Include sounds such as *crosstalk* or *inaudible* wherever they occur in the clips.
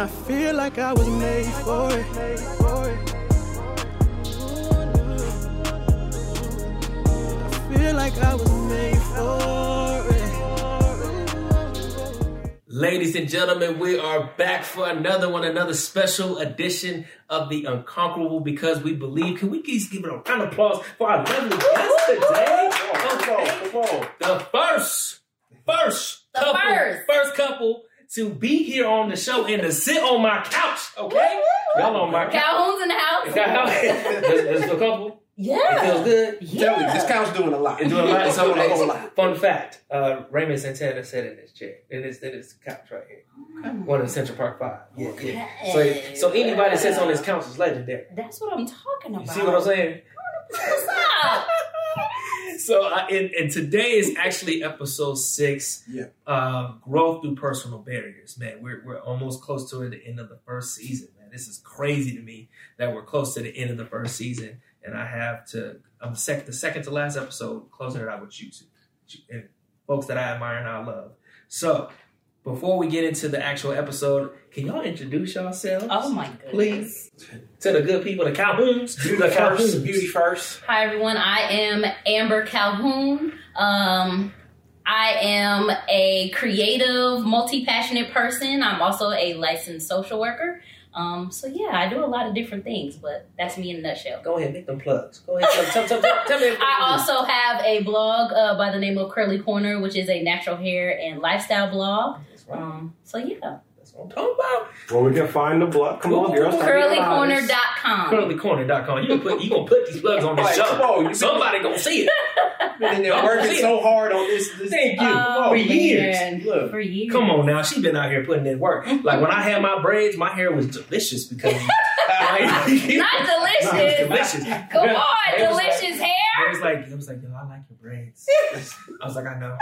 I feel like I was made for it. I feel like I was made for it. Ladies and gentlemen, we are back for another one, another special edition of the Unconquerable because we believe. Can we please give it a round of applause for our lovely guest today? Okay. The first, first The couple, first. first couple to be here on the show and to sit on my couch. Okay, y'all on my couch. Calhoun's in the house. This this is a *laughs* couple. Yeah, it feels Yeah. good. Tell me, this couch doing a lot. It's doing a lot. So, Doing a whole lot. *laughs* fun fact: uh, Raymond Santana sat in this chair. It is it is the couch right here. One of Central Park Five. Yeah, yeah. So, so anybody that sits on this couch is legendary. That's what I'm talking about. You see what I'm saying? What's up? So, uh, and, and today is actually episode six. Yeah. Uh, growth through personal barriers. Man, we're we're almost close to the end of the first season. Man, this is crazy to me that we're close to the end of the first season, and I have to. I'm sec- the second to last episode, closing it out with you two, and folks that I admire and I love. So, before we get into the actual episode, can y'all introduce yourselves? Oh my goodness. please, to the good people, the Calhouns, Beauty the first. Beauty first. Hi everyone. I am Amber Calhoun. Um, I am a creative, multi-passionate person. I'm also a licensed social worker. Um, so yeah, I do a lot of different things, but that's me in a nutshell. Go ahead, make them plugs. Go ahead, tell, tell, tell, tell me. *laughs* I also have a blog uh, by the name of Curly Corner, which is a natural hair and lifestyle blog. That's right. Um, so yeah, That's what I'm talking about. Well, we can find the blood. Come on, girl. start being honest. curlycorner.com. Curlycorner.com. You gonna put you gonna put these plugs on this Like, show. come on, you Somebody gonna see it. been in there I'm working so hard on this. this Thank you. Oh, For years. man. Look. For years. Come on now, she's been out here putting in work. Like when I had my braids, my hair was delicious because Not *laughs* *laughs* Not delicious. delicious. Come on, It was like- delicious hair. It was like it was like, yo, I like your braids. *laughs* I was like, I know.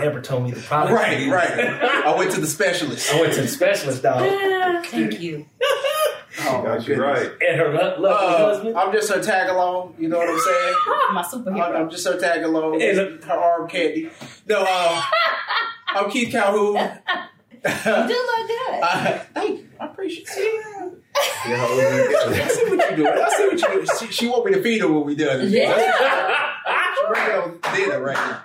Amber told me the product. Right, right. I went to the specialist. I went to the specialist dog. Thank you. *laughs* Oh, Got you right. And her lo- lovely Uh, husband. I'm just her tag along. You know what I'm saying? My *laughs* I'm, superhero. I'm just her tag along. Hey, Just her arm candy. No, uh, I'm Keith Calhoun. You do look good. Uh, thank you. I appreciate it. You know, I see what you doing. I see what you doing. She, she want me to feed her when we done. Yeah. She working on dinner right now.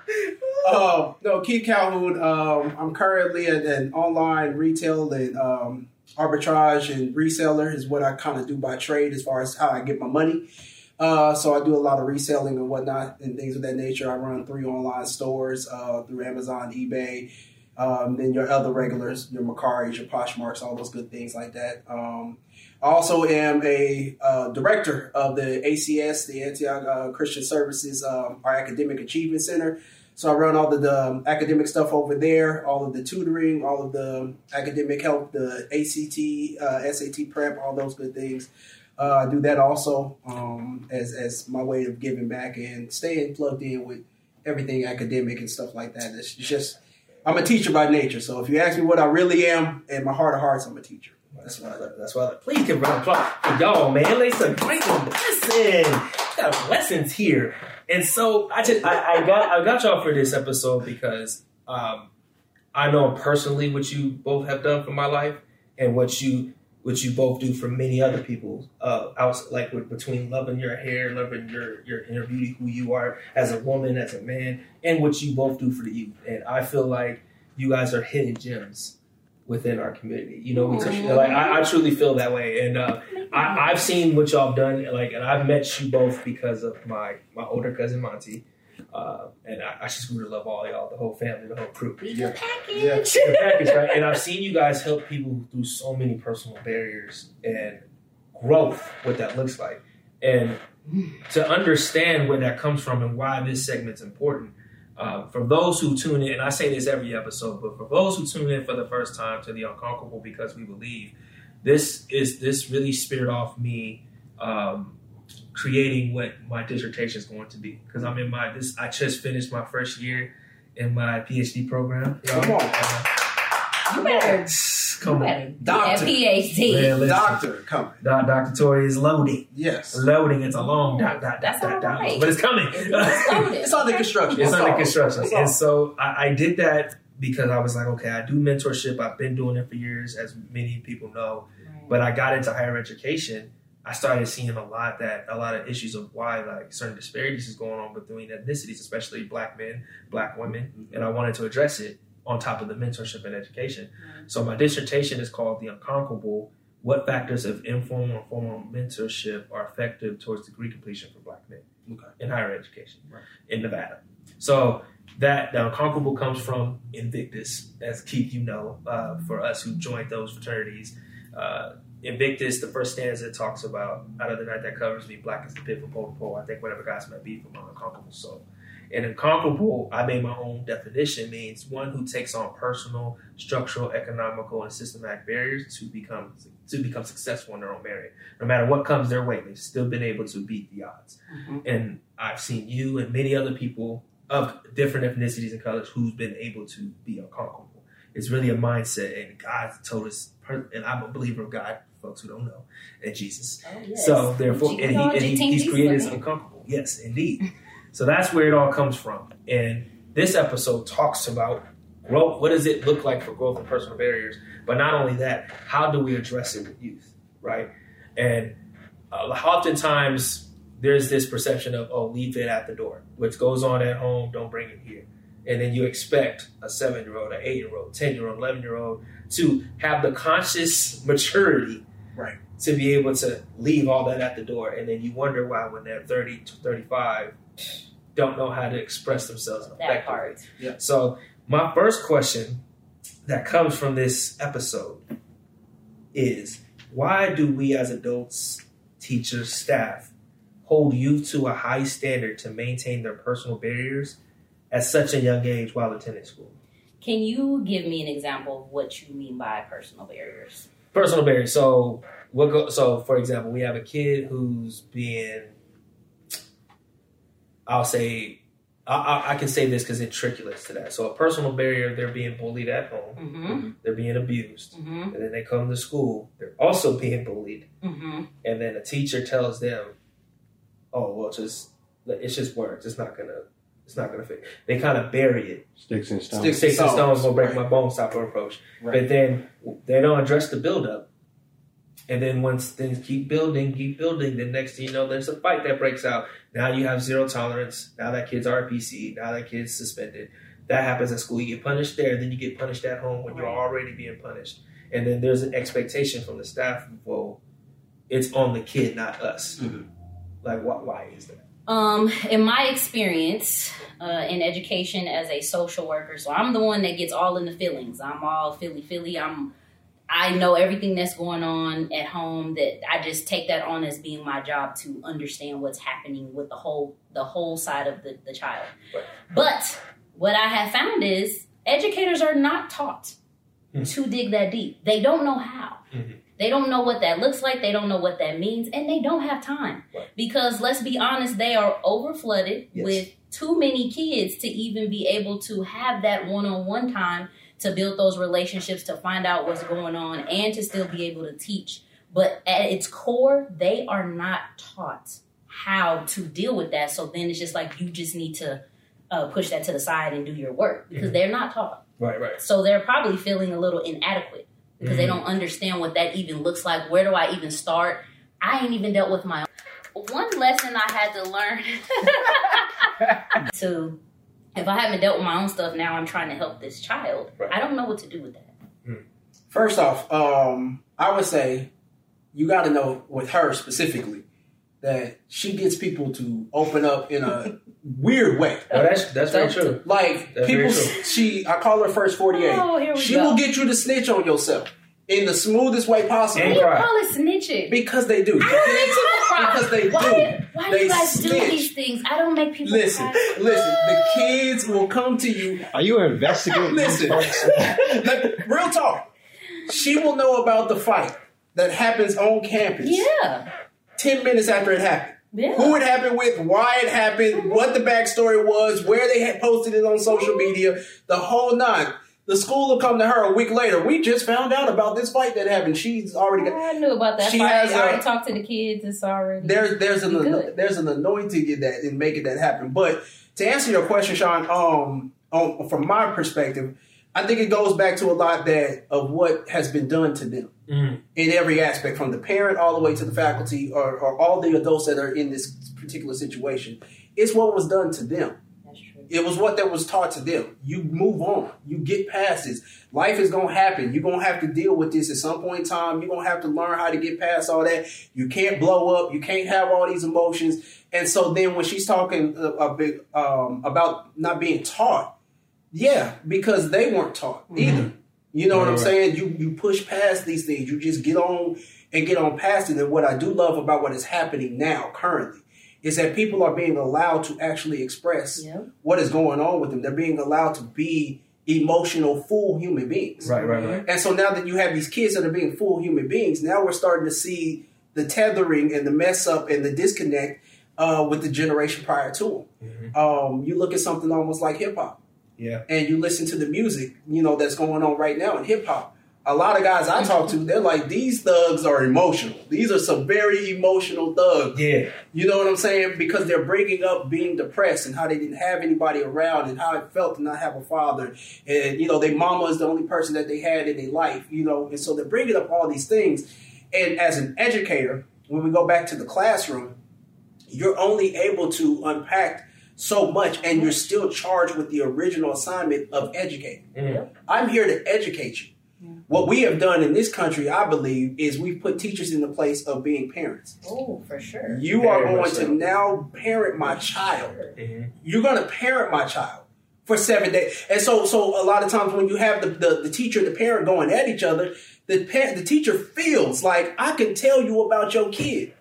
Um, no, Keith Calhoun. Um, I'm currently an, an online retail and um, arbitrage and reseller is what I kind of do by trade as far as how I get my money. Uh, so I do a lot of reselling and whatnot and things of that nature. I run three online stores uh, through Amazon, eBay, um, then your other regulars, your Mercaris, your Poshmarks, all those good things like that. Um, I also am a uh, director of the ACS, the Antioch uh, Christian Services, um, our academic achievement center. So I run all of the um, academic stuff over there, all of the tutoring, all of the academic help, the ACT, uh, SAT prep, all those good things. Uh, I do that also um, as as my way of giving back and staying plugged in with everything academic and stuff like that. It's just I'm a teacher by nature. So if you ask me what I really am, in my heart of hearts, I'm a teacher. That's why. That's why. Please give a round of applause for y'all, man. It's a great blessing. Got blessings here, and so I just I, I got I got y'all for this episode because um, I know personally what you both have done for my life and what you what you both do for many other people. Uh, was like with, between loving your hair, loving your your inner beauty, who you are as a woman, as a man, and what you both do for the youth. And I feel like you guys are hidden gems within our community. You know, we Aw. like I, I truly feel that way, and uh, I, I've seen what y'all done. Like, and I've met you both because of my my older cousin Monty, uh, and I, I just grew to love all y'all, the whole family, the whole crew. We Yeah. package. Yeah. The package, right? And I've seen you guys help people through so many personal barriers and growth, what that looks like, and to understand where that comes from and why this segment's important. Uh, for those who tune in, and I say this every episode, but for those who tune in for the first time to the Unconquerable because we believe, this is this really speared off me um, creating what my dissertation is going to be because I'm in my this I just finished my first year in my PhD program. Come on. Uh, You better. Come you on, Doctor. that PhD. Doctor coming. Doc- Dr. Tori is loading. Yes. Loading. It's a long dot, dot, That's dot, dot, all dot, but it's coming. *laughs* It's loaded. It's under construction. It's That's under construction. And so I, I did that because I was like, okay, I do mentorship. I've been doing it for years, as many people know. Right. But I got into higher education. I started seeing a lot that a lot of issues of why like certain disparities is going on between ethnicities, especially black men, black women, mm-hmm. and I wanted to address it on top of the mentorship and education. Right. So my dissertation is called "The Unconquerable: What Factors of Informal and Formal Mentorship Are Effective Towards Degree Completion for Black Men Okay. in Higher Education Right. in Nevada." So that the Unconquerable comes from Invictus, as Keith, you know, uh, for us who joined those fraternities. Uh, Invictus, the first stanza talks about out of the night that covers me, black is the pit from pole to pole. I think whatever God's might be from my unconquerable soul. And unconquerable, I made my own definition, means one who takes on personal, structural, economical, and systematic barriers to become to become successful in their own merit. No matter what comes their way, they've still been able to beat the odds. Mhm. And I've seen you and many other people of different ethnicities and colors who's been able to be unconquerable. It's really a mindset, and God told us, and I'm a believer of God, folks who don't know, and Jesus. Oh, yes. So therefore, and, he, and he, he's created us uncomfortable. Yes, indeed. So that's where it all comes from. And this episode talks about growth. What does it look like for growth and personal barriers? But not only that, how do we address it with youth, right? And uh, oftentimes there's this perception of oh, leave it at the door. What goes on at home, don't bring it here. And then you expect a seven year old, an eight year old, ten year old, eleven year old to have the conscious maturity Right. To be able to leave all that at the door. And then you wonder why, when they're 30 to 35, don't know how to express themselves that effectively. part. So, my first question that comes from this episode is why do we as adults, teachers, staff hold youth to a high standard to maintain their personal barriers at such a young age while attending school? Can you give me an example of what you mean by personal barriers? personal barriers. So what go, so for example, we have a kid who's being I'll say I, I, I can say this because it trickulates to that. So a personal barrier, they're being bullied at home, Mm-hmm. they're being abused, Mm-hmm. and then they come to school, they're also being bullied, Mm-hmm. and then a teacher tells them, "Oh, well, just it's just words. It's not gonna." It's not gonna fit. They kind of bury it. Sticks and stones. Sticks- Sticks and stones will break Right. my bones type of approach. Right. But then they don't address the buildup. And then once things keep building, keep building, the next thing you know, there's a fight that breaks out. Now you have zero tolerance. Now that kid's RPC. Now that kid's suspended. That happens at school. You get punished there, then you get punished at home when you're already being punished. And then there's an expectation from the staff. Well, it's on the kid, not us. Mhm. Like, what? Why is that? Um, in my experience uh, in education as a social worker, so I'm the one that gets all in the feelings. I'm all Philly, Philly. I'm, I know everything that's going on at home. That I just take that on as being my job to understand what's happening with the whole, the whole side of the, the child. Right. But what I have found is educators are not taught Hmm. to dig that deep. They don't know how. Mhm. They don't know what that looks like. They don't know what that means, and they don't have time Right. because let's be honest, they are over flooded Yes. with too many kids to even be able to have that one on one time to build those relationships, to find out what's going on, and to still be able to teach. But at its core, they are not taught how to deal with that. So then it's just like you just need to uh, push that to the side and do your work because Mhm. they're not taught. Right, right. So they're probably feeling a little inadequate because they Mhm. don't understand what that even looks like. Where do I even start? I ain't even dealt with my own. One lesson I had to learn *laughs* *laughs* to if I haven't dealt with my own stuff now I'm trying to help this child. Right. I don't know what to do with that. First off, um, I would say you got to know with her specifically that she gets people to open up in a *laughs* weird way. Well, that's that's very true. Like That's people, true. she I call her first forty eight. Oh, here we she go. will get you to snitch on yourself in the smoothest way possible And Why you cry. call it snitching? because they do. I don't make people cry. Because they why, do. Why They do you guys do these things? I don't make people Listen, cry. listen. The kids will come to you Are you investigating *laughs* these Listen. Like, *laughs* real talk. She will know about the fight that happens on campus Yeah. 10 minutes after it happened. Yeah. Who it happened with, why it happened, mm-hmm. what the backstory was, where they had posted it on social media, the whole nine. The school will come to her a week later. We just found out about this fight that happened. She's already got. I knew about that. She fight. has I already a- talked to the kids. It's already There's there's an Good. there's an anointing in that in making that happen. But to answer your question, Sean, um, um, from my perspective, I think it goes back to a lot that of what has been done to them Mm. in every aspect, from the parent all the way to the faculty or, or all the adults that are in this particular situation. It's what was done to them. It was what that was taught to them. You move on. You get past this. Life is gonna happen. You're gonna have to deal with this at some point in time. You're gonna have to learn how to get past all that. You can't blow up. You can't have all these emotions. And so then when she's talking a, a bit um, about not being taught, yeah, because they weren't taught either. You know what I'm Right. saying? You you push past these things. You just get on and get on past it. And what I do love about what is happening now, currently, is that people are being allowed to actually express Yep. what is going on with them. They're being allowed to be emotional, full human beings. Right, right, right. And so now that you have these kids that are being full human beings, now we're starting to see the tethering and the mess up and the disconnect uh, with the generation prior to them. Um, you look at something almost like hip hop Yeah. and you listen to the music, you know, that's going on right now in hip hop. A lot of guys I talk to, they're like, these thugs are emotional. These are some very emotional thugs. Yeah. You know what I'm saying? Because they're bringing up being depressed and how they didn't have anybody around and how it felt to not have a father. And, you know, their mama is the only person that they had in their life, you know. And so they're bringing up all these things. And as an educator, when we go back to the classroom, you're only able to unpack so much and you're still charged with the original assignment of educating. Mm. I'm here to educate you. What we have done in this country, I believe, is we've put teachers in the place of being parents. Oh, for sure. You are going to so. now parent my child. Mhm. You're going to parent my child for seven days. And so, so a lot of times when you have the, the, the teacher and the parent going at each other, the parent, the teacher feels like I can tell you about your kid.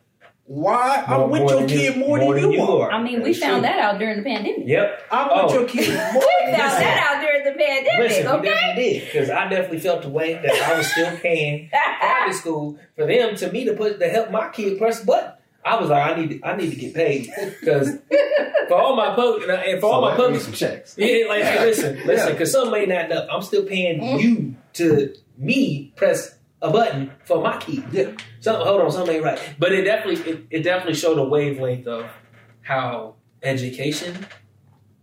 Why? More- I'm with your than kid more, than you, are. I mean, we That's found true. that out during the pandemic. Yep. I'm Oh. with your kid more *laughs* We found Listen. that out during the pandemic. Listen, okay. definitely did because I definitely felt the way that I was still paying private *laughs* school for them to me to put to help my kid press the button. I was like, I need to, I need to get paid because *laughs* for all my public and for all my So public some checks. Yeah, like hey, listen, listen, Yeah. because something ain't adding up. I'm still paying you to me press a button for my key. Yeah. Something, hold on, something ain't right. But it definitely, it, it definitely showed a wavelength of how education,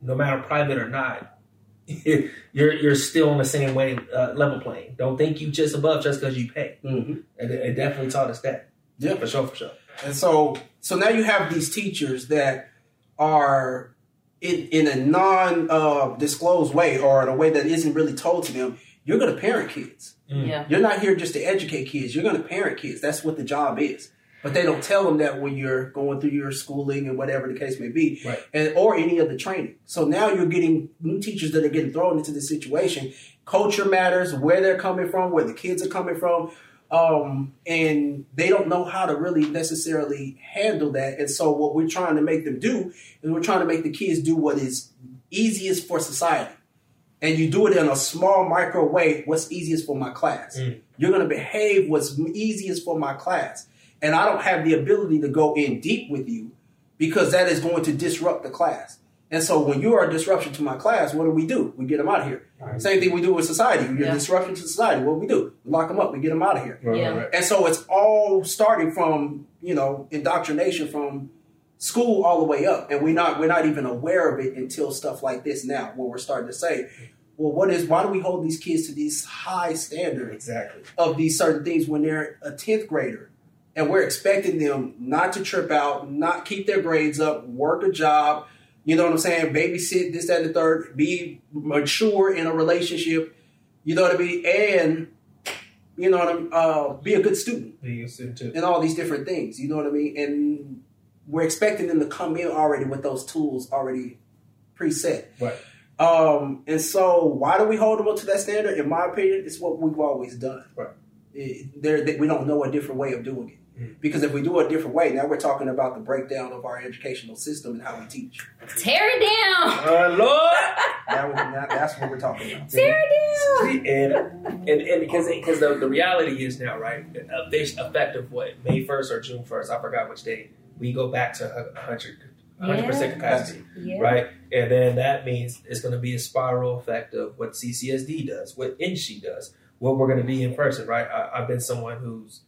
no matter private or not, *laughs* you're you're still on the same way uh, level playing. Don't think you just above just because you pay. Mhm. And it, it definitely taught us that. Yeah. for sure, for sure. And so, so now you have these teachers that are in, in a non uh, disclosed way or in a way that isn't really told to them. You're going to parent kids. Yeah. You're not here just to educate kids. You're going to parent kids. That's what the job is. But they don't tell them that when you're going through your schooling and whatever the case may be, Right. and or any of the training. So now you're getting new teachers that are getting thrown into this situation. Culture matters, where they're coming from, where the kids are coming from, um, and they don't know how to really necessarily handle that. And so what we're trying to make them do is we're trying to make the kids do what is easiest for society and you do it in a small micro way, what's easiest for my class? Mm. You're going to behave what's easiest for my class. And I don't have the ability to go in deep with you because that is going to disrupt the class. And so when you are a disruption to my class, what do we do? We get them out of here. Right. Same thing we do with society. You're Yeah. a disruption to society. What do we do? We lock them up. We get them out of here. Right, Yeah. right, right. And so it's all starting from, you know, indoctrination from school all the way up. And we're not we're not even aware of it until stuff like this now, where we're starting to say, well, what is why do we hold these kids to these high standards Exactly. of these certain things when they're a tenth grader? And we're expecting them not to trip out, not keep their grades up, work a job, you know what I'm saying? Babysit this, that, and the third, be mature in a relationship, you know what I mean? And you know what I mean, uh, be a good student Being a student too. and all these different things. You know what I mean? And we're expecting them to come in already with those tools already preset. Right. Um, and so, why do we hold them up to that standard? In my opinion, it's what we've always done. Right. It, there, we don't know a different way of doing it. Mm. Because if we do a different way, now we're talking about the breakdown of our educational system and how we teach. Tear it down. Uh, Lord. *laughs* Now, now that's what we're talking about. Tear it down. and and and because because the, the reality is now right uh, this effective what May first or June first I forgot which day we go back to hundred hundred percent Yeah. capacity Yeah. right and then that means it's going to be a spiral effect of what CCSD does what NSHE does what we're going to be in person right I, I've been someone who's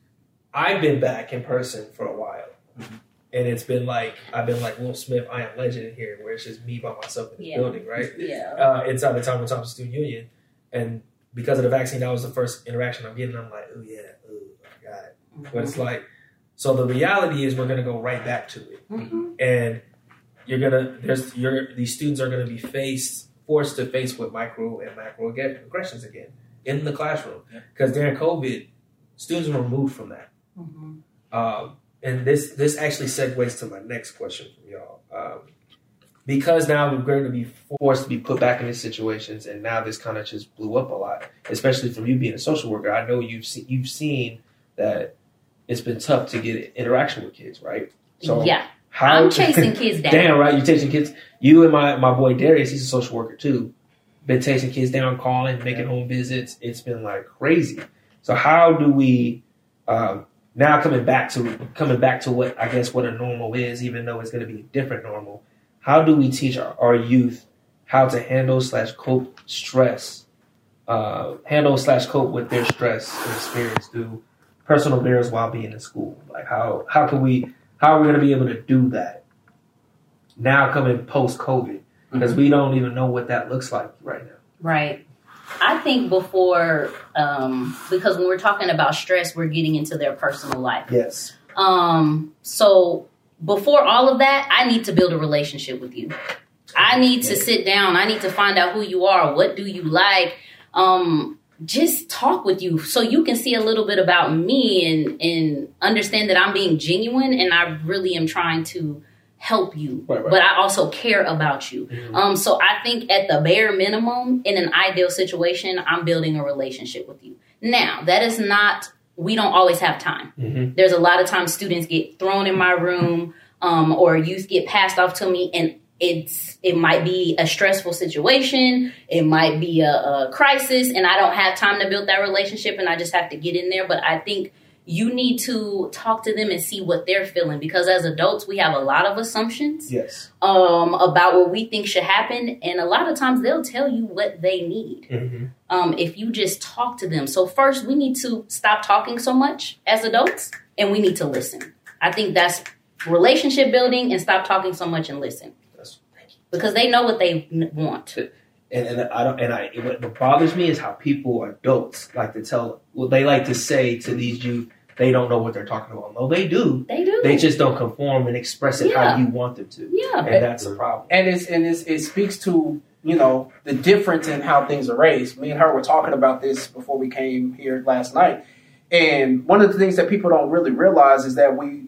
I've been back in person for a while. Mhm. And it's been like I've been like Will Smith, I am legend in here, where it's just me by myself in the Yeah. building, right? *laughs* Yeah. uh, inside the Thomas Thompson Student Union. and because of the vaccine, that was the first interaction I'm getting. I'm like, oh yeah, oh my god. But it's like, so the reality is we're gonna go right back to it, Mhm. and you're gonna there's you're these students are gonna be faced forced to face with micro and macro ag- aggressions again in the classroom because during COVID, students were removed from that. Mhm. Um, and this this actually segues to my next question from y'all. Um, because now we're going to be forced to be put back in these situations, and now this kind of just blew up a lot, especially from you being a social worker. I know you've seen you've seen that it's been tough to get interaction with kids, right? So yeah, how I'm *laughs* chasing kids down. Damn right, you chasing kids. You and my my boy Darius, he's a social worker too. Been chasing kids down, calling, making home visits. It's been like crazy. So how do we um, now coming back to coming back to what I guess what a normal is, even though it's going to be a different normal? How do we teach our, our youth how to handle slash cope stress, uh, handle slash cope with their stress and experience through personal barriers while being in school? Like how how can we how are we going to be able to do that now coming post COVID? Because we don't even know what that looks like right now. Right. I think before, um, because when we're talking about stress, we're getting into their personal life. Yes. Um, so before all of that, I need to build a relationship with you. I need to sit down. I need to find out who you are. What do you like? Um, just talk with you so you can see a little bit about me and and understand that I'm being genuine and I really am trying to help you. Right, right. But I also care about you. Mhm. Um, so I think at the bare minimum, in an ideal situation, I'm building a relationship with you. Now, that is not, we don't always have time. Mhm. There's a lot of times students get thrown in my room um, or youth get passed off to me and it's it might be a stressful situation it might be a, a crisis and i don't have time to build that relationship and i just have to get in there but i think you need to talk to them and see what they're feeling because as adults we have a lot of assumptions Yes. um, about what we think should happen, and a lot of times they'll tell you what they need. hmm Um, if you just talk to them. So first, we need to stop talking so much as adults, and we need to listen. I think that's relationship building, and stop talking so much and listen That's, thank you. Because they know what they want. And, and I don't. And I. What what bothers me is how people, adults, like to tell. Well, they like to say to these youth, they don't know what they're talking about. No, they do. They do. They just don't conform and express it Yeah. how you want them to. yeah. And that's a problem. and it's and it's, it speaks to you know the difference in how things are raised. Me and her were talking about this before we came here last night, and one of the things that people don't really realize is that we,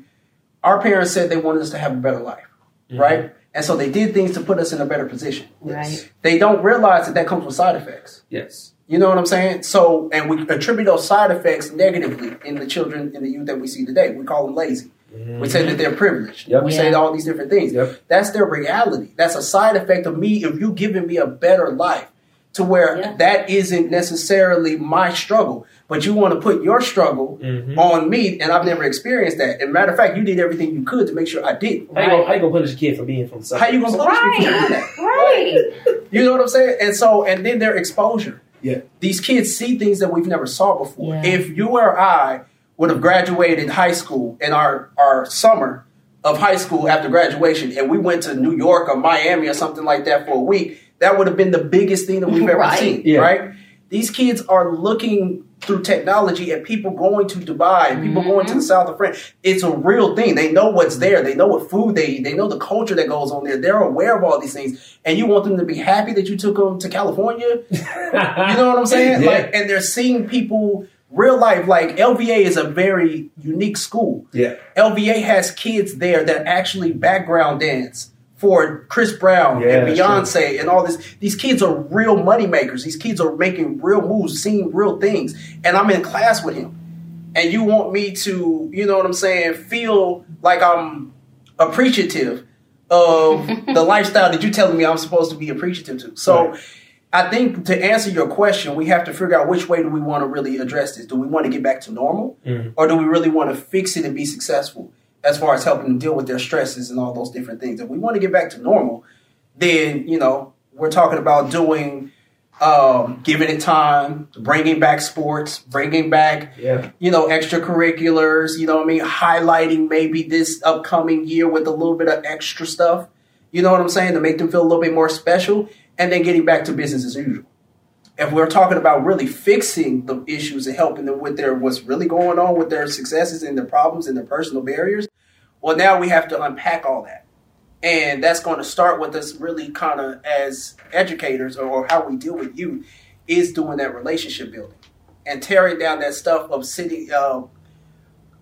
our parents said they wanted us to have a better life, Mhm. right? And so they did things to put us in a better position. Right. They don't realize that that comes with side effects. Yes. You know what I'm saying? So, and we attribute those side effects negatively in the children in the youth that we see today. We call them lazy. Mm-hmm. We say that they're privileged. Yep. We say all these different things. Yep. That's their reality. That's a side effect of me if you giving me a better life to where Yeah. that isn't necessarily my struggle, but you want to put your struggle Mhm. on me, and I've never experienced that. And matter of fact, you did everything you could to make sure I did. How you gonna, how you gonna punish a kid for being from South? How you gonna punish me for doing that? Right. *laughs* You know what I'm saying? And so, and then their exposure. Yeah. These kids see things that we've never saw before. Yeah. If you or I would have graduated high school in our, our summer of high school after graduation and we went to New York or Miami or something like that for a week, that would have been the biggest thing that we've ever Right. seen. Yeah. Right? These kids are looking through technology at people going to Dubai and people mm-hmm. going to the south of France. It's a real thing. They know what's there. They know what food they eat. They know the culture that goes on there. They're aware of all these things. And you want them to be happy that you took them to California? *laughs* You know what I'm saying? Yeah. Like, and they're seeing people real life. Like LVA is a very unique school. Yeah. LVA has kids there that actually background dance for Chris Brown Yeah, and that's Beyonce and all this. These kids are real money makers. These kids are making real moves, seeing real things. And I'm in class with him. And you want me to, you know what I'm saying, feel like I'm appreciative of *laughs* the lifestyle that you're telling me I'm supposed to be appreciative to. So Right. I think to answer your question, we have to figure out which way do we want to really address this. Do we want to get back to normal? Mhm. Or do we really want to fix it and be successful as far as helping them deal with their stresses and all those different things? If we want to get back to normal, then, you know, we're talking about doing, um, giving it time, bringing back sports, bringing back Yeah. you know, extracurriculars, you know what I mean? Highlighting maybe this upcoming year with a little bit of extra stuff. You know what I'm saying? To make them feel a little bit more special and then getting back to business as usual. if we're talking about really fixing the issues and helping them with their what's really going on with their successes and their problems and their personal barriers, well, now we have to unpack all that. And that's going to start with us really kind of as educators or, or how we deal with youth is doing that relationship building and tearing down that stuff of sitting, uh,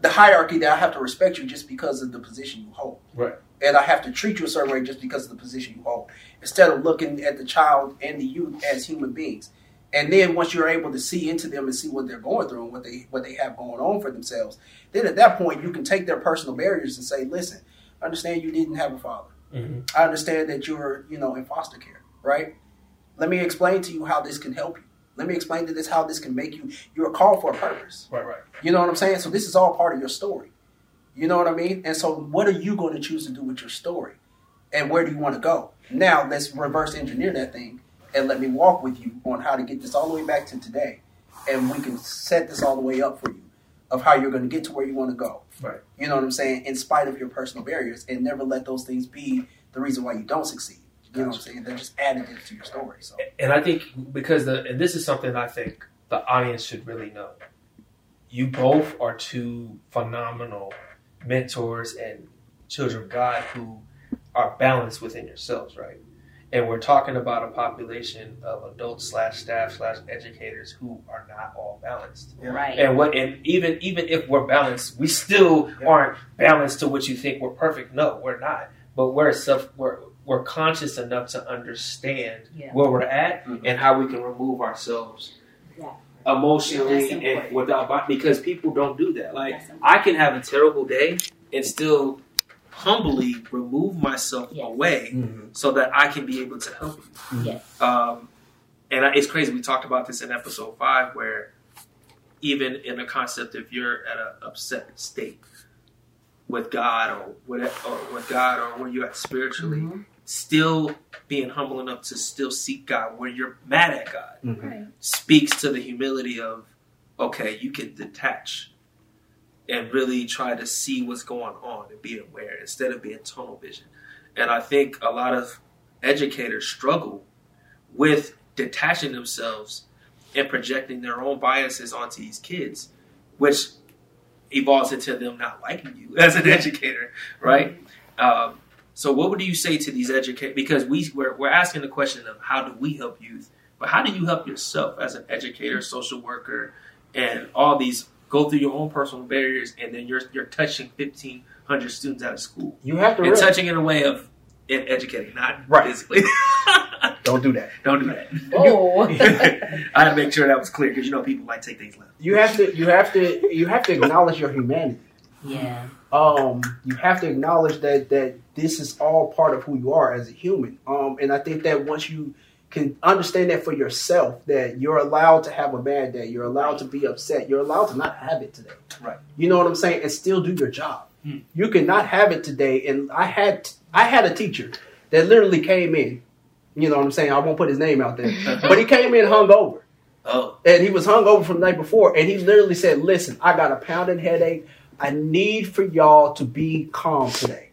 the hierarchy that I have to respect you just because of the position you hold. Right. And I have to treat you a certain way just because of the position you hold, instead of looking at the child and the youth as human beings. And then once you're able to see into them and see what they're going through and what they what they have going on for themselves, then at that point you can take their personal barriers and say, "Listen, I understand you didn't have a father. Mm-hmm. I understand that you're you know in foster care, right? Let me explain to you how this can help you. Let me explain to this how this can make you. You're called for a purpose. Right, right. You know what I'm saying? So this is all part of your story. You know what I mean? And so what are you going to choose to do with your story? And where do you want to go? Now let's reverse engineer that thing and let me walk with you on how to get this all the way back to today. And we can set this all the way up for you of how you're going to get to where you want to go. Right. You know what I'm saying? In spite of your personal barriers and never let those things be the reason why you don't succeed. You know what I'm saying? They're just additives to your story. So And I think because the and this is something I think the audience should really know. You both are two phenomenal mentors and children of God who are balanced within yourselves, right? And we're talking about a population of adults slash staff slash educators who are not all balanced. Right. And what and even even if we're balanced, we still Yeah. aren't balanced to what you think we're perfect. No, we're not. But we're self we're we're conscious enough to understand Yeah. where we're at Mhm. and how we can remove ourselves Yeah. emotionally That's and without because people don't do that. Like I can have a terrible day and still humbly remove myself Yes. away so that I can be able to help you. Yes. Um, and I- it's crazy. We talked about this in episode five, where even in the concept, if you're at an upset state with God or whatever, or with God or where you're at spiritually, Mhm. still being humble enough to still seek God where you're mad at God Right. speaks to the humility of okay, you can detach and really try to see what's going on and be aware instead of being tunnel vision. And I think a lot of educators struggle with detaching themselves and projecting their own biases onto these kids, which evolves into them not liking you *laughs* as an educator, right? Um, so, what would you say to these educators? Because we we're, we're asking the question of how do we help youth, but how do you help yourself as an educator, social worker, and all these go through your own personal barriers, and then you're you're touching fifteen hundred students out of school you have to and really, touching in a way of ed- educating, not Right. physically. *laughs* don't do that. Don't do that. Oh. *laughs* I had to make sure that was clear because you know people might take things left. You have to you have to you have to acknowledge your humanity. yeah. um, you have to acknowledge that that this is all part of who you are as a human. Um, and I think that once you can understand that for yourself, that you're allowed to have a bad day, you're allowed to be upset, you're allowed to not have it today. Right. You know what I'm saying, and still do your job. Hmm. You cannot have it today. And I had I had a teacher that literally came in. You know what I'm saying? I won't put his name out there, *laughs* but he came in hungover Oh, and he was hung over from the night before, and he literally said, "Listen, I got a pounding headache. I need for y'all to be calm today,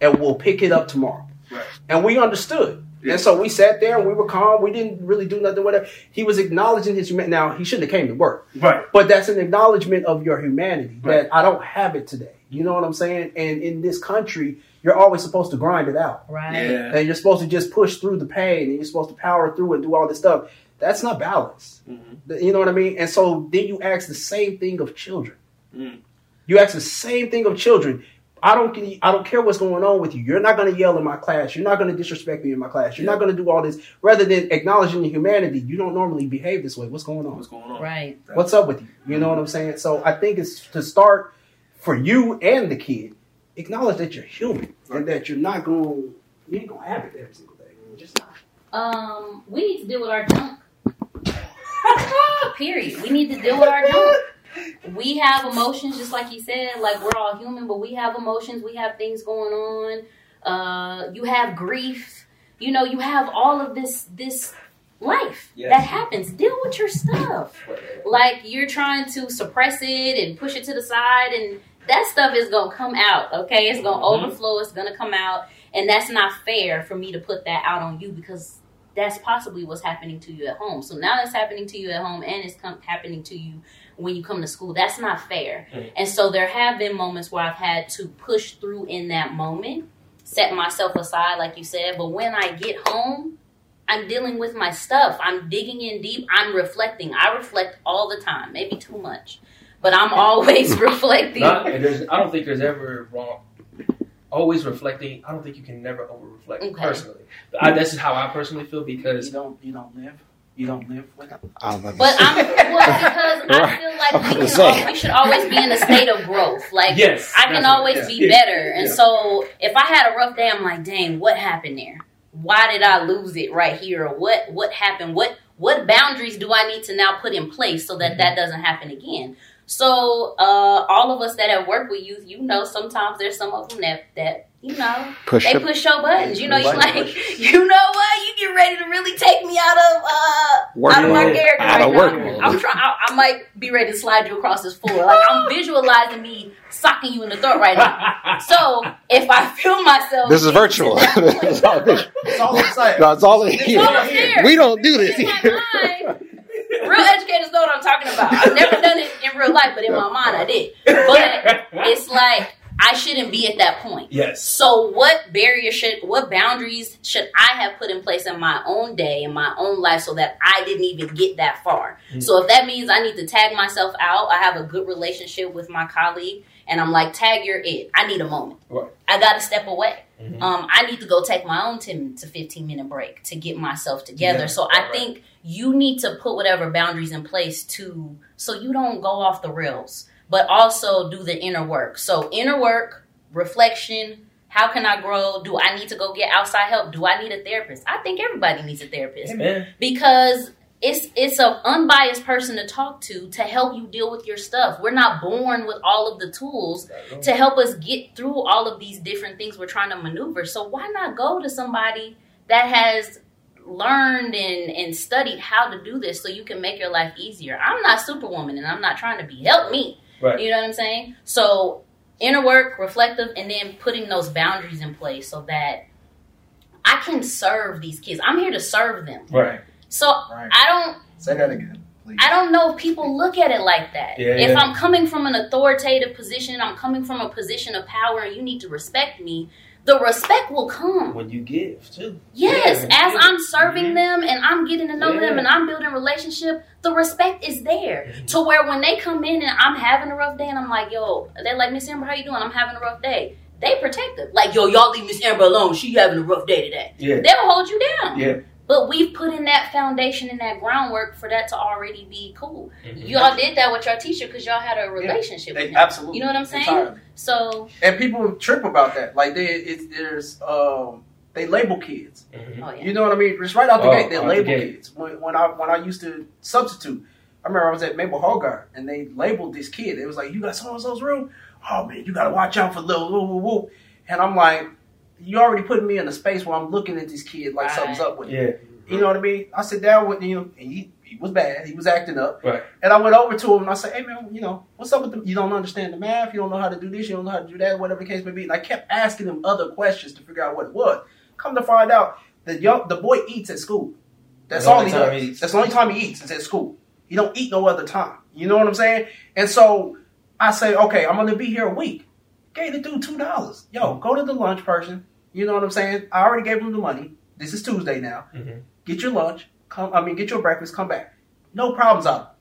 and we'll pick it up tomorrow." Right. And we understood, and so we sat there and we were calm. We didn't really do nothing. Whatever. He was acknowledging his humanity. Now he shouldn't have came to work, right. but that's an acknowledgement of your humanity Right. that I don't have it today. You know what I'm saying? And in this country, you're always supposed to grind it out Right. Yeah. and you're supposed to just push through the pain and you're supposed to power through and do all this stuff. That's not balance. Mhm. You know what I mean? And so then you ask the same thing of children. Mm. You ask the same thing of children. I don't I don't care what's going on with you. You're not going to yell in my class. You're not going to disrespect me in my class. You're not going to do all this. Rather than acknowledging the humanity, you don't normally behave this way. What's going on? What's going on? Right. What's up with you? You know what I'm saying? So I think it's to start for you and the kid. Acknowledge that you're human and that you're not going. You ain't gonna have it every single day. You're just not. Um, we need to deal with our junk. *laughs* Period. We need to deal with our junk. We have emotions, just like you said. Like we're all human, but we have emotions. We have things going on. Uh, you have grief. You know, you have all of this this life Yes. that happens. Deal with your stuff. Like you're trying to suppress it and push it to the side, and that stuff is gonna come out. Okay, it's gonna Mhm. overflow. It's gonna come out, and that's not fair for me to put that out on you because that's possibly what's happening to you at home. So now it's happening to you at home and it's come, happening to you when you come to school. That's not fair. Mhm. And so there have been moments where I've had to push through in that moment, set myself aside, like you said. But when I get home, I'm dealing with my stuff. I'm digging in deep. I'm reflecting. I reflect all the time, maybe too much, but I'm *laughs* always *laughs* reflecting. Not, there's, I don't think there's ever wrong. Always reflecting. I don't think you can never over reflect Okay. personally. I, this is how I personally feel because You don't. You don't live. You don't live with it. I'm about to But. I'm well because I feel like we gonna can say. we should always be in a state of growth. Like yes, I can always what- be yeah. better. And Yeah. so if I had a rough day, I'm like, dang, what happened there? Why did I lose it right here? Or what what happened? What what boundaries do I need to now put in place so that Mm-hmm. that doesn't happen again? So uh, all of us that have worked with youth, you know, sometimes there's some of them that that you know Push they the push your buttons. You know, you Button like pushes. *laughs* you know what? You get ready to really take me out of uh work out of my mode. character Out right of work now. mode. I'm trying. I, I might be ready to slide you across this floor. Like I'm *laughs* visualizing me socking you in the throat right now. So if I feel myself, This is virtual. to This is all virtual. It's all inside. No, it's all in It's here. all upstairs. We don't do this here. real educators know what I'm talking about. I've never done it in real life, but in my mind I did. But it's like I shouldn't be at that point. yes. So what barrier should what boundaries should I have put in place in my own day in my own life so that I didn't even get that far? Mhm. So if that means I need to tag myself out, I have a good relationship with my colleague and I'm like tag you're it. I need a moment. Right. I got to step away. Mhm. Um, I need to go take my own 10 to 15 minute break to get myself together. Yeah, so I right. think you need to put whatever boundaries in place to so you don't go off the rails, but also do the inner work. So inner work, reflection, how can I grow? Do I need to go get outside help? Do I need a therapist? I think everybody needs a therapist Amen. because it's it's an unbiased person to talk to to help you deal with your stuff. We're not born with all of the tools to help us get through all of these different things we're trying to maneuver. So why not go to somebody that has learned and, and studied how to do this so you can make your life easier? I'm not superwoman and I'm not trying to be. Help me. Right. You know what I'm saying? So inner work, reflective, and then putting those boundaries in place so that I can serve these kids. I'm here to serve them. Right. So Right. I don't Say that again, please. I don't know if people look at it like that. Yeah, if yeah. I'm coming from an authoritative position, I'm coming from a position of power, and you need to respect me, the respect will come. When you give too. Yes, Yeah, as. I'm serving Mhm. them and I'm getting to know them and I'm building relationship, the respect is there. Mhm. To where when they come in and I'm having a rough day and I'm like, yo, they're like, Miss Amber, how you doing? I'm having a rough day. They protect them. Like, yo, y'all leave Miss Amber alone. She having a rough day today. Yeah. They'll hold you down. Yeah. But we've put in that foundation and that groundwork for that to already be cool. Mhm. Y'all did that with your teacher because y'all had a relationship They, with him. absolutely. You know what I'm saying? Entirely. So, And people trip about that. Like they, it, there's, um, they label kids. Mhm. oh yeah. You know what I mean? Just right out the Oh, gate, they out the label gate. kids. When, when I when I used to substitute, I remember I was at Mabel Hoggard and they labeled this kid. It was like, "You got so and so's room? Oh man, you got to watch out for little woo woo woo." And I'm like, "You already putting me in a space where I'm looking at this kid like Right. something's up with him." Yeah. You know what I mean? I sit down with him, and he, he was bad. He was acting up. Right. And I went over to him and I said, "Hey man, you know what's up with the? You don't understand the math. You don't know how to do this. You don't know how to do that. Whatever the case may be." And I kept asking him other questions to figure out what it was. Come to find out, the young the boy eats at school. That's The all he does. he eats. That's the only time he eats is at school. He don't eat no other time. You know what I'm saying? And so I say, okay, I'm gonna be here a week. Gave the dude two dollars. Yo, go to the lunch person. You know what I'm saying? I already gave him the money. This is Tuesday now. Mhm. Get your lunch. Come. I mean, get your breakfast. Come back. No problems out.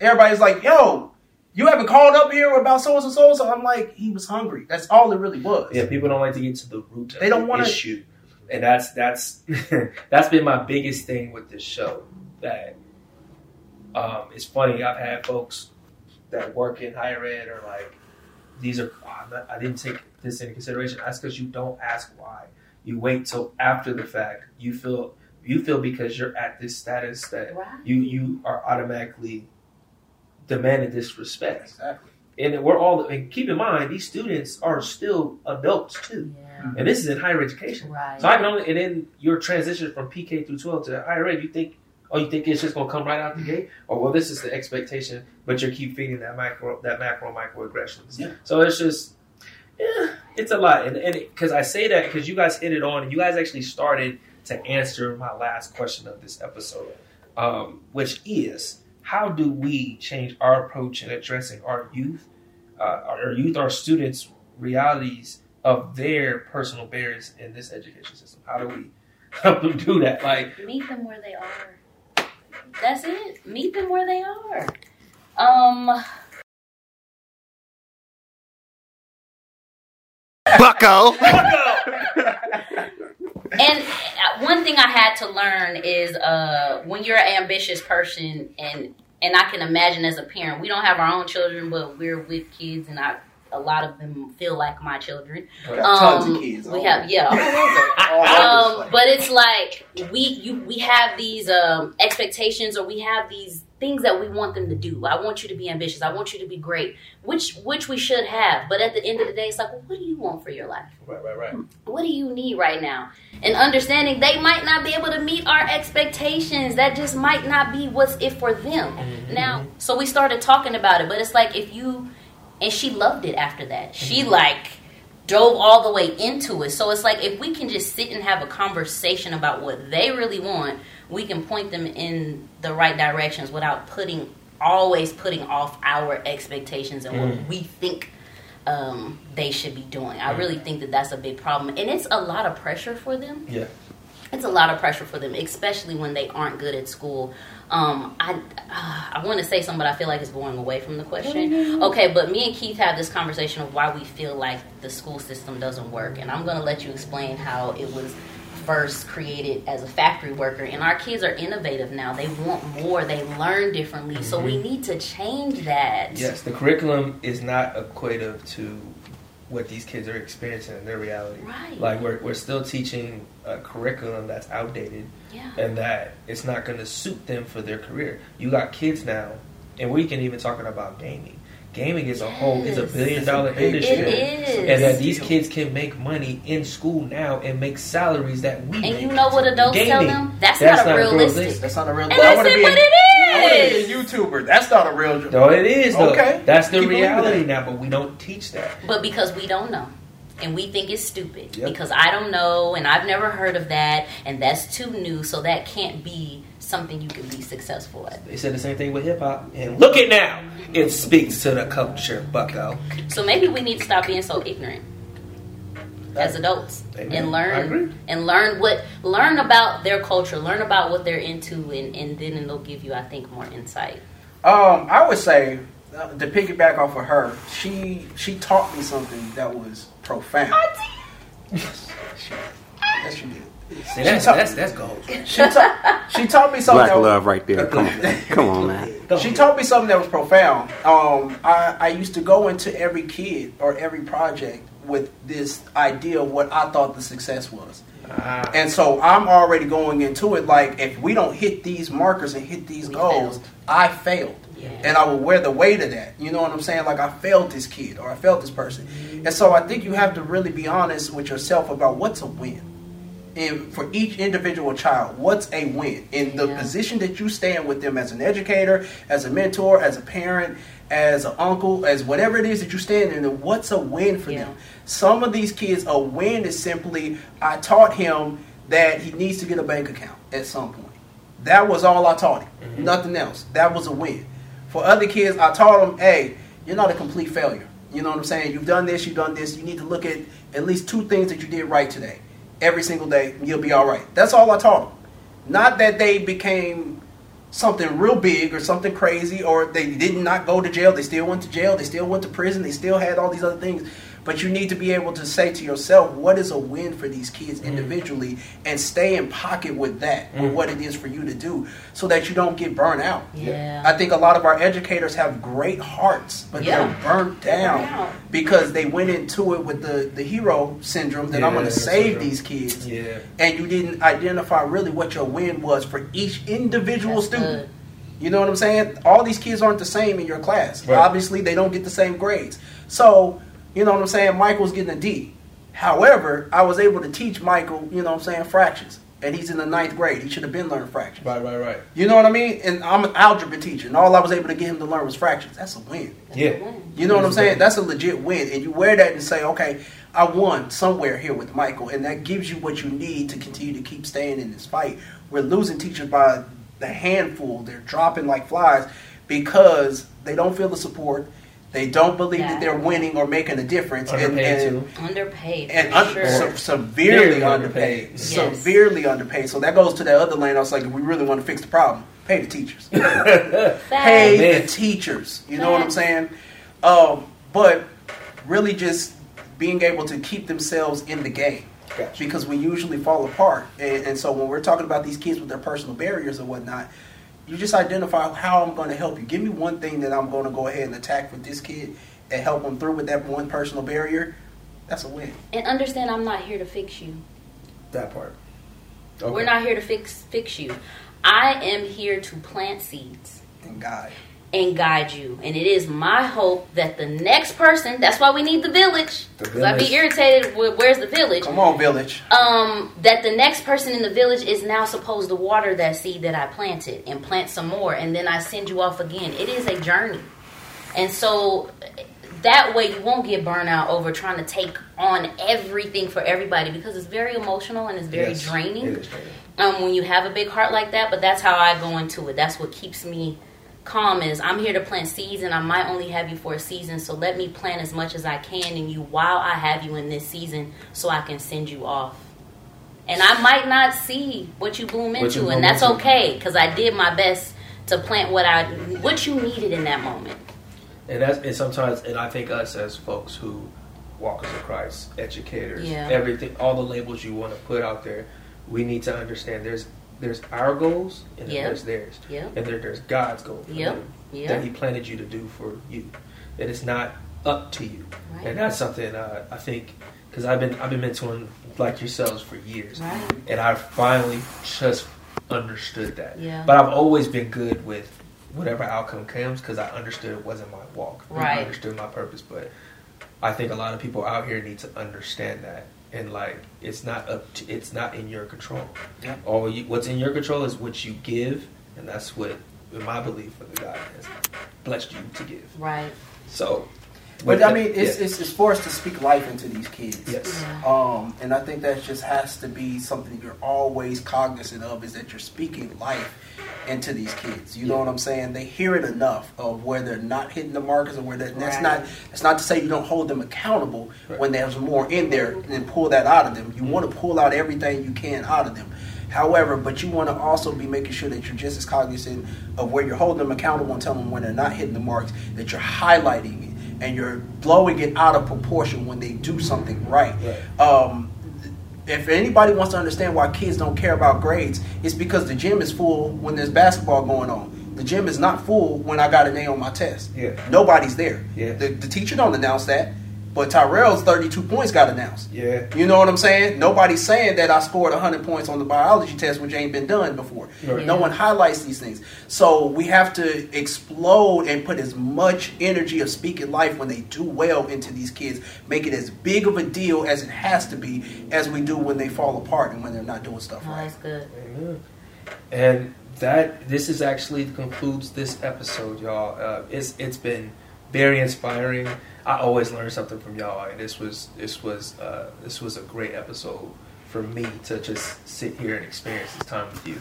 Everybody's like, yo, you haven't called up here about so and so so. I'm like, he was hungry. That's all it really was. Yeah, people don't like to get to the root of They don't the wanna- issue, and that's that's *laughs* that's been my biggest thing with this show. That um, it's funny. I've had folks that work in higher ed or like, these are I'm not, I didn't take this into consideration. That's because you don't ask why. You wait till after the fact. You feel you feel because you're at this status that Right. you you are automatically demanding this respect. Exactly. And we're all and keep in mind these students are still adults too. Yeah. And this is in higher education. Right. So I can only and then your transition from PK through twelve to higher ed, you think oh you think it's just gonna come right out the gate? Or well this is the expectation, but you keep feeding that micro that macro microaggressions. Yeah. So it's just yeah, it's a lot. And and because I say that because you guys hit it on and you guys actually started to answer my last question of this episode, um, which is how do we change our approach in addressing our youth, uh, our youth, our students' realities of their personal barriers in this education system? How do we *laughs* help them do that? Like, Meet them where they are. That's it. Meet them where they are. Um, Bucko. *laughs* and uh, one thing I had to learn is uh, when you're an ambitious person, and and I can imagine as a parent, we don't have our own children, but we're with kids, and I a lot of them feel like my children. We got tons Um, of kids. We have yeah, all over. *laughs* all over um, but it's like we you we have these um, expectations or we have these things that we want them to do. I want you to be ambitious. I want you to be great, which which we should have. But at the end of the day, it's like, well, what do you want for your life? right, right, right. What do you need right now? And understanding they might not be able to meet our expectations. That just might not be what's it for them. Now, so we started talking about it, but it's like if you and she loved it after that. She mm-hmm. like dove all the way into it. So it's like if we can just sit and have a conversation about what they really want, we can point them in the right directions without putting always putting off our expectations and what mm. we think um, they should be doing. I mm. really think that that's a big problem, and it's a lot of pressure for them. Yeah. It's a lot of pressure for them, especially when they aren't good at school. Um, I uh, I want to say something, but I feel like it's going away from the question. Okay, but me and Keith have this conversation of why we feel like the school system doesn't work, and I'm going to let you explain how it was first created as a factory worker. And our kids are innovative now; they want more, they learn differently. So we need to change that. Yes, the curriculum is not equative to what these kids are experiencing in their reality. Right. Like we're we're still teaching a curriculum that's outdated Yeah. and that it's not going to suit them for their career. You got kids now, and we can even talking about gaming. Gaming is a whole is a billion It's a dollar big industry. It is. And that these kids can make money in school now and make salaries that we And make. you know what adults tell them? That's, That's not, not realistic. realistic. That's not a real. And I that's want to it, be. but a- it I want to is. be a YouTuber. That's not a real. Job. No, it is though. Okay. That's the Keep reality that. now, but we don't teach that. But because we don't know. And we think it's stupid. Yep. Because I don't know and I've never heard of that and that's too new, so that can't be something you can be successful at. They said the same thing with hip hop, and look at now. It speaks to the culture, Bucko. So maybe we need to stop being so ignorant as adults Amen. and learn and learn what learn about their culture, learn about what they're into and, and then it'll give you I think more insight. Um, I would say uh, to piggyback off of her, she she taught me something that was profound. Yes, she did. See, that's, talk- that's, that's gold. She, ta- she taught me something. Black that was- love right there. Come on. Come on, man. She taught me something that was profound. Um, I, I used to go into every kid or every project with this idea of what I thought the success was. Ah, And so I'm already going into it like if we don't hit these markers and hit these We goals, failed. I failed. Yeah. And I will wear the weight of that. You know what I'm saying? Like I failed this kid or I failed this person. And so I think you have to really be honest with yourself about what's a win. And for each individual child, what's a win? In the Yeah. position that you stand with them as an educator, as a mentor, as a parent, as an uncle, as whatever it is that you stand in, what's a win for Yeah. them? Some of these kids, a win is simply I taught him that he needs to get a bank account at some point. That was all I taught him. Mm-hmm. Nothing else. That was a win. For other kids, I taught them, hey, you're not a complete failure. You know what I'm saying? You've done this, you've done this. You need to look at at least two things that you did right today. Every single day, you'll be all right. That's all I taught them. Not that they became something real big or something crazy or they did not go to jail. They still went to jail. They still went to prison. They still had all these other things. But you need to be able to say to yourself, what is a win for these kids mm. individually and stay in pocket with that, with mm. what it is for you to do so that you don't get burnt out. Yeah. I think a lot of our educators have great hearts, but Yeah. they're burnt down burnt because they went into it with the, the hero syndrome that I'm going to save syndrome. these kids yeah. and you didn't identify really what your win was for each individual That's student. good. You know what I'm saying? All these kids aren't the same in your class. Right. Obviously, they don't get the same grades. So, you know what I'm saying? Michael's getting a D. However, I was able to teach Michael, you know what I'm saying, fractions. and he's in the ninth grade. He should have been learning fractions. Right, right, right. You know what I mean? And I'm an algebra teacher, and all I was able to get him to learn was fractions. That's a win. Yeah. You know what I'm saying? That's a legit win. And you wear that and say, okay, I won somewhere here with Michael. And that gives you what you need to continue to keep staying in this fight. We're losing teachers by the handful. They're dropping like flies because they don't feel the support. They don't believe Yeah. that they're winning or making a difference. And, Underpaid, and, too. Underpaid. and un- sure. se- severely underpaid. underpaid. Yes. Severely underpaid. So that goes to that other lane. I was like, if we really want to fix the problem, pay the teachers *laughs* pay the teachers. You know what I'm saying? Um, but really just being able to keep themselves in the game. Gotcha. Because we usually fall apart. And, and so when we're talking about these kids with their personal barriers and whatnot, you just identify how I'm going to help you. Give me one thing that I'm going to go ahead and attack with this kid and help them through with that one personal barrier. That's a win. And understand, I'm not here to fix you. That part. We're not here to fix fix you. I am here to plant seeds And guide. And guide you. And it is my hope that the next person. That's why we need the village. The 'Cause I'd be irritated. With, Where's the village? Come on, village. um, that the next person in the village is now supposed to water that seed that I planted and plant some more, and then I send you off again. It is a journey, and so that way you won't get burnout over trying to take on everything for everybody because it's very emotional and it's very Yes, draining it um, when you have a big heart like that. But that's how I go into it. That's what keeps me calm. Is I'm here to plant seeds, and I might only have you for a season. So let me plant as much as I can in you while I have you in this season, so I can send you off. And I might not see what you bloom What you into, and that's into. okay because I did my best to plant what I what you needed in that moment. And that's and sometimes and I think us as folks who walkers of Christ, educators, Yeah. everything all the labels you want to put out there, we need to understand there's there's our goals and Yeah. there's theirs. Yeah. And there, there's God's goal for Yep. that He planted you to do for you. That it's not up to you. Right. And that's something uh, I think because I've been I've been mentoring like yourselves for years, Right. and I finally just understood that. Yeah. But I've always been good with whatever outcome comes because I understood it wasn't my walk. I Right. understood my purpose, but I think a lot of people out here need to understand that. And like, it's not up to, it's not in your control. Yeah. All you, what's in your control is what you give, and that's what, in my belief, what the God has blessed you to give. Right. So, But I mean, it's, yeah. it's, it's for us to speak life into these kids. yes, Um, and I think that just has to be something you're always cognizant of is that you're speaking life into these kids. You know what I'm saying? They hear it enough of where they're not hitting the markers or where they're, that's not that's not to say you don't hold them accountable Right. when there's more in there and pull that out of them. You want to pull out everything you can out of them. However, but you want to also be making sure that you're just as cognizant of where you're holding them accountable and telling them when they're not hitting the marks, that you're highlighting it and you're blowing it out of proportion when they do something right. Right. Um, if anybody wants to understand why kids don't care about grades, it's because the gym is full when there's basketball going on. The gym is not full when I got an A on my test. Yeah. Nobody's there. Yeah. The, the teacher don't announce that, but Tyrell's 32 points got announced. yeah, You know what I'm saying? Nobody's saying that I scored 100 points on the biology test, which ain't been done before. Right. No one highlights these things. So we have to explode and put as much energy of speaking life when they do well into these kids. Make it as big of a deal as it has to be as we do when they fall apart and when they're not doing stuff Oh, right. that's good. Amen. And that this is actually concludes this episode, y'all. Uh, it's it's been very inspiring. I always learn something from y'all, and this was this was uh, this was a great episode for me to just sit here and experience this time with you.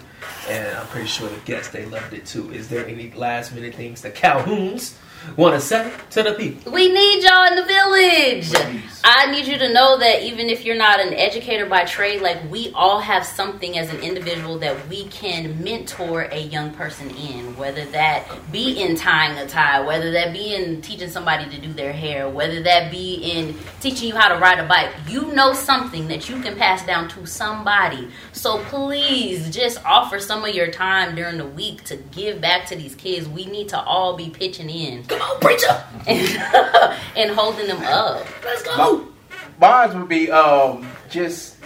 And I'm pretty sure the guests they loved it too. Is there any last minute things the Calhouns want to say to the people? We need y'all in the village. Please. I need you to know that even if you're not an educator by trade, like we all have something as an individual that we can mentor a young person in, whether that be in tying a tie, whether that be in teaching somebody to do their hair, whether that be in teaching you how to ride a bike. You know something that you can pass down to somebody. So please just offer some of your time during the week to give back to these kids. We need to all be pitching in Come on, preacher! and, *laughs* and holding them up. Let's go. Mine would be um, just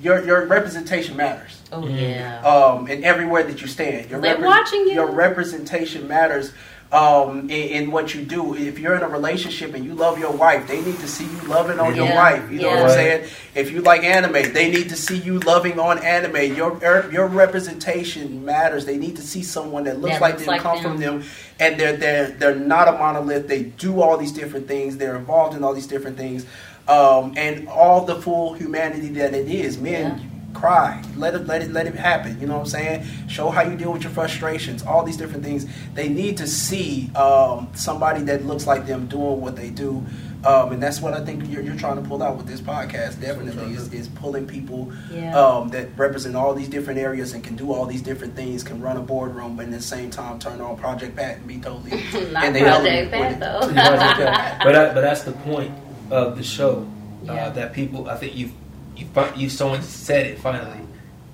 your your representation matters. Oh Mhm. yeah. um, and everywhere that you stand. Your They're watching you. Your representation matters um, in, in what you do. If you're in a relationship and you love your wife, they need to see you loving on your wife. You know what I'm saying? If you like anime, they need to see you loving on anime. Your er, your representation matters. They need to see someone that looks That like looks them, like come them. from them, and they're they're they're not a monolith. They do all these different things. They're involved in all these different things, um, and all the full humanity that it is. Men. Cry, let it, let it, let it happen. You know what I'm saying? Show how you deal with your frustrations. All these different things. They need to see um, somebody that looks like them doing what they do, um, and that's what I think you're, you're trying to pull out with this podcast. Definitely is, is pulling people Yeah. um, that represent all these different areas and can do all these different things, can run a boardroom, but at the same time turn on Project Pat and be totally. *laughs* Not and they Project know Pat, what though. *laughs* but that, but that's the point of the show uh, Yeah. that people. I think you you you someone said it finally.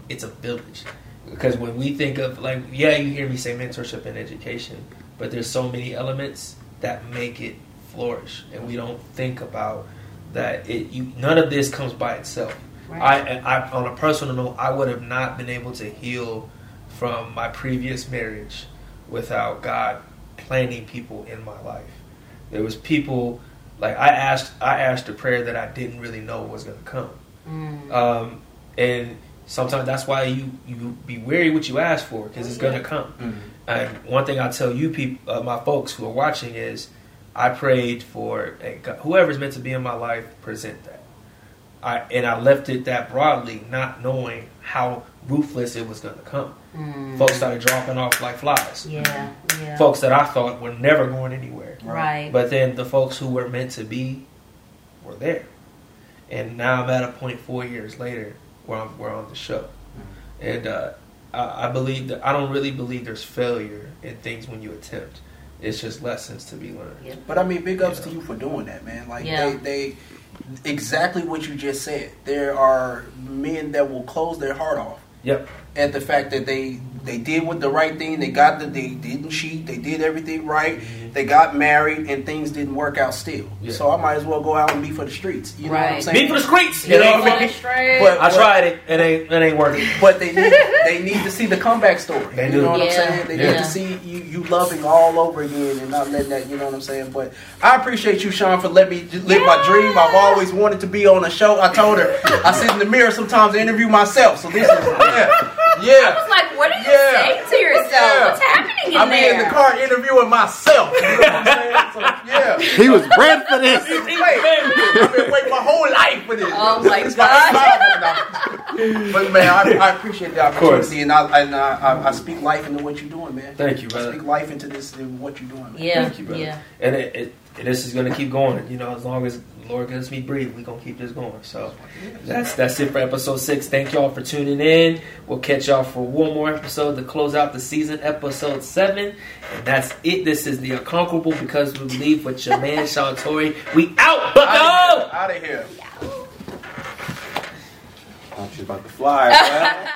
It's a village because when we think of like yeah, you hear me say mentorship and education, but there's so many elements that make it flourish, and we don't think about that. It you none of this comes by itself. Right. I, I on a personal note, I would have not been able to heal from my previous marriage without God planting people in my life. There was people like I asked I asked a prayer that I didn't really know was going to come. Mm. Um, and sometimes that's why you you be wary what you ask for because it's going to come. Mhm. And one thing I tell you people, uh, my folks who are watching is, I prayed for hey, God- whoever's meant to be in my life, present that. I and I left it that broadly, not knowing how ruthless it was going to come. Mm. Folks started dropping off like flies. Yeah, yeah. Folks that I thought were never going anywhere. right. But then the folks who were meant to be were there. And now I'm at a point four years later where I'm, we're on the show. And uh, I, I believe that I don't really believe there's failure in things when you attempt. It's just lessons to be learned. Yeah. But I mean, big ups Yeah. to you for doing that, man. Like Yeah. they, they, exactly what you just said. There are men that will close their heart off Yep. at the fact that they they did with the right thing. They got the they didn't cheat. They did everything right. They got married and things didn't work out still. Yeah. So I might as well go out and be for the streets. You know what I'm saying? Be for the streets. You It know what I for- mean? Straight. But- I tried it. It ain't. It ain't working. *laughs* But they need they need to see the comeback story. They you do. know what I'm saying? They need to see you, you loving all over again and not letting that. You know what I'm saying? But I appreciate you, Sean, for letting me just live my dream. I've always wanted to be on a show. I told her I sit in the mirror sometimes to interview myself. So this is yeah, I yeah. was like, what are you Yeah. saying to yourself? Yeah. What's happening in I'm there? in the car interviewing myself. You know what I'm saying? So, yeah. *laughs* He was bred for this. Wait, I've been waiting my whole life for this. Oh my This is my- But man, I, I appreciate the opportunity, and I and I, I, I speak life into what you're doing, man. Thank you, I brother. speak life into this and what you're doing, man. yeah, Thank you, brother. yeah. And it, it, this is gonna keep going. You know, as long as the Lord lets me breathe, we gonna keep this going. So that's that's it for episode six. Thank y'all for tuning in. We'll catch y'all for one more episode to close out the season, episode seven. And that's it. This is the Unconquerable because we believe with your man *laughs* Sean Torrey. We out, Bucko! Out of here. Oh, she's about to fly. *laughs* man.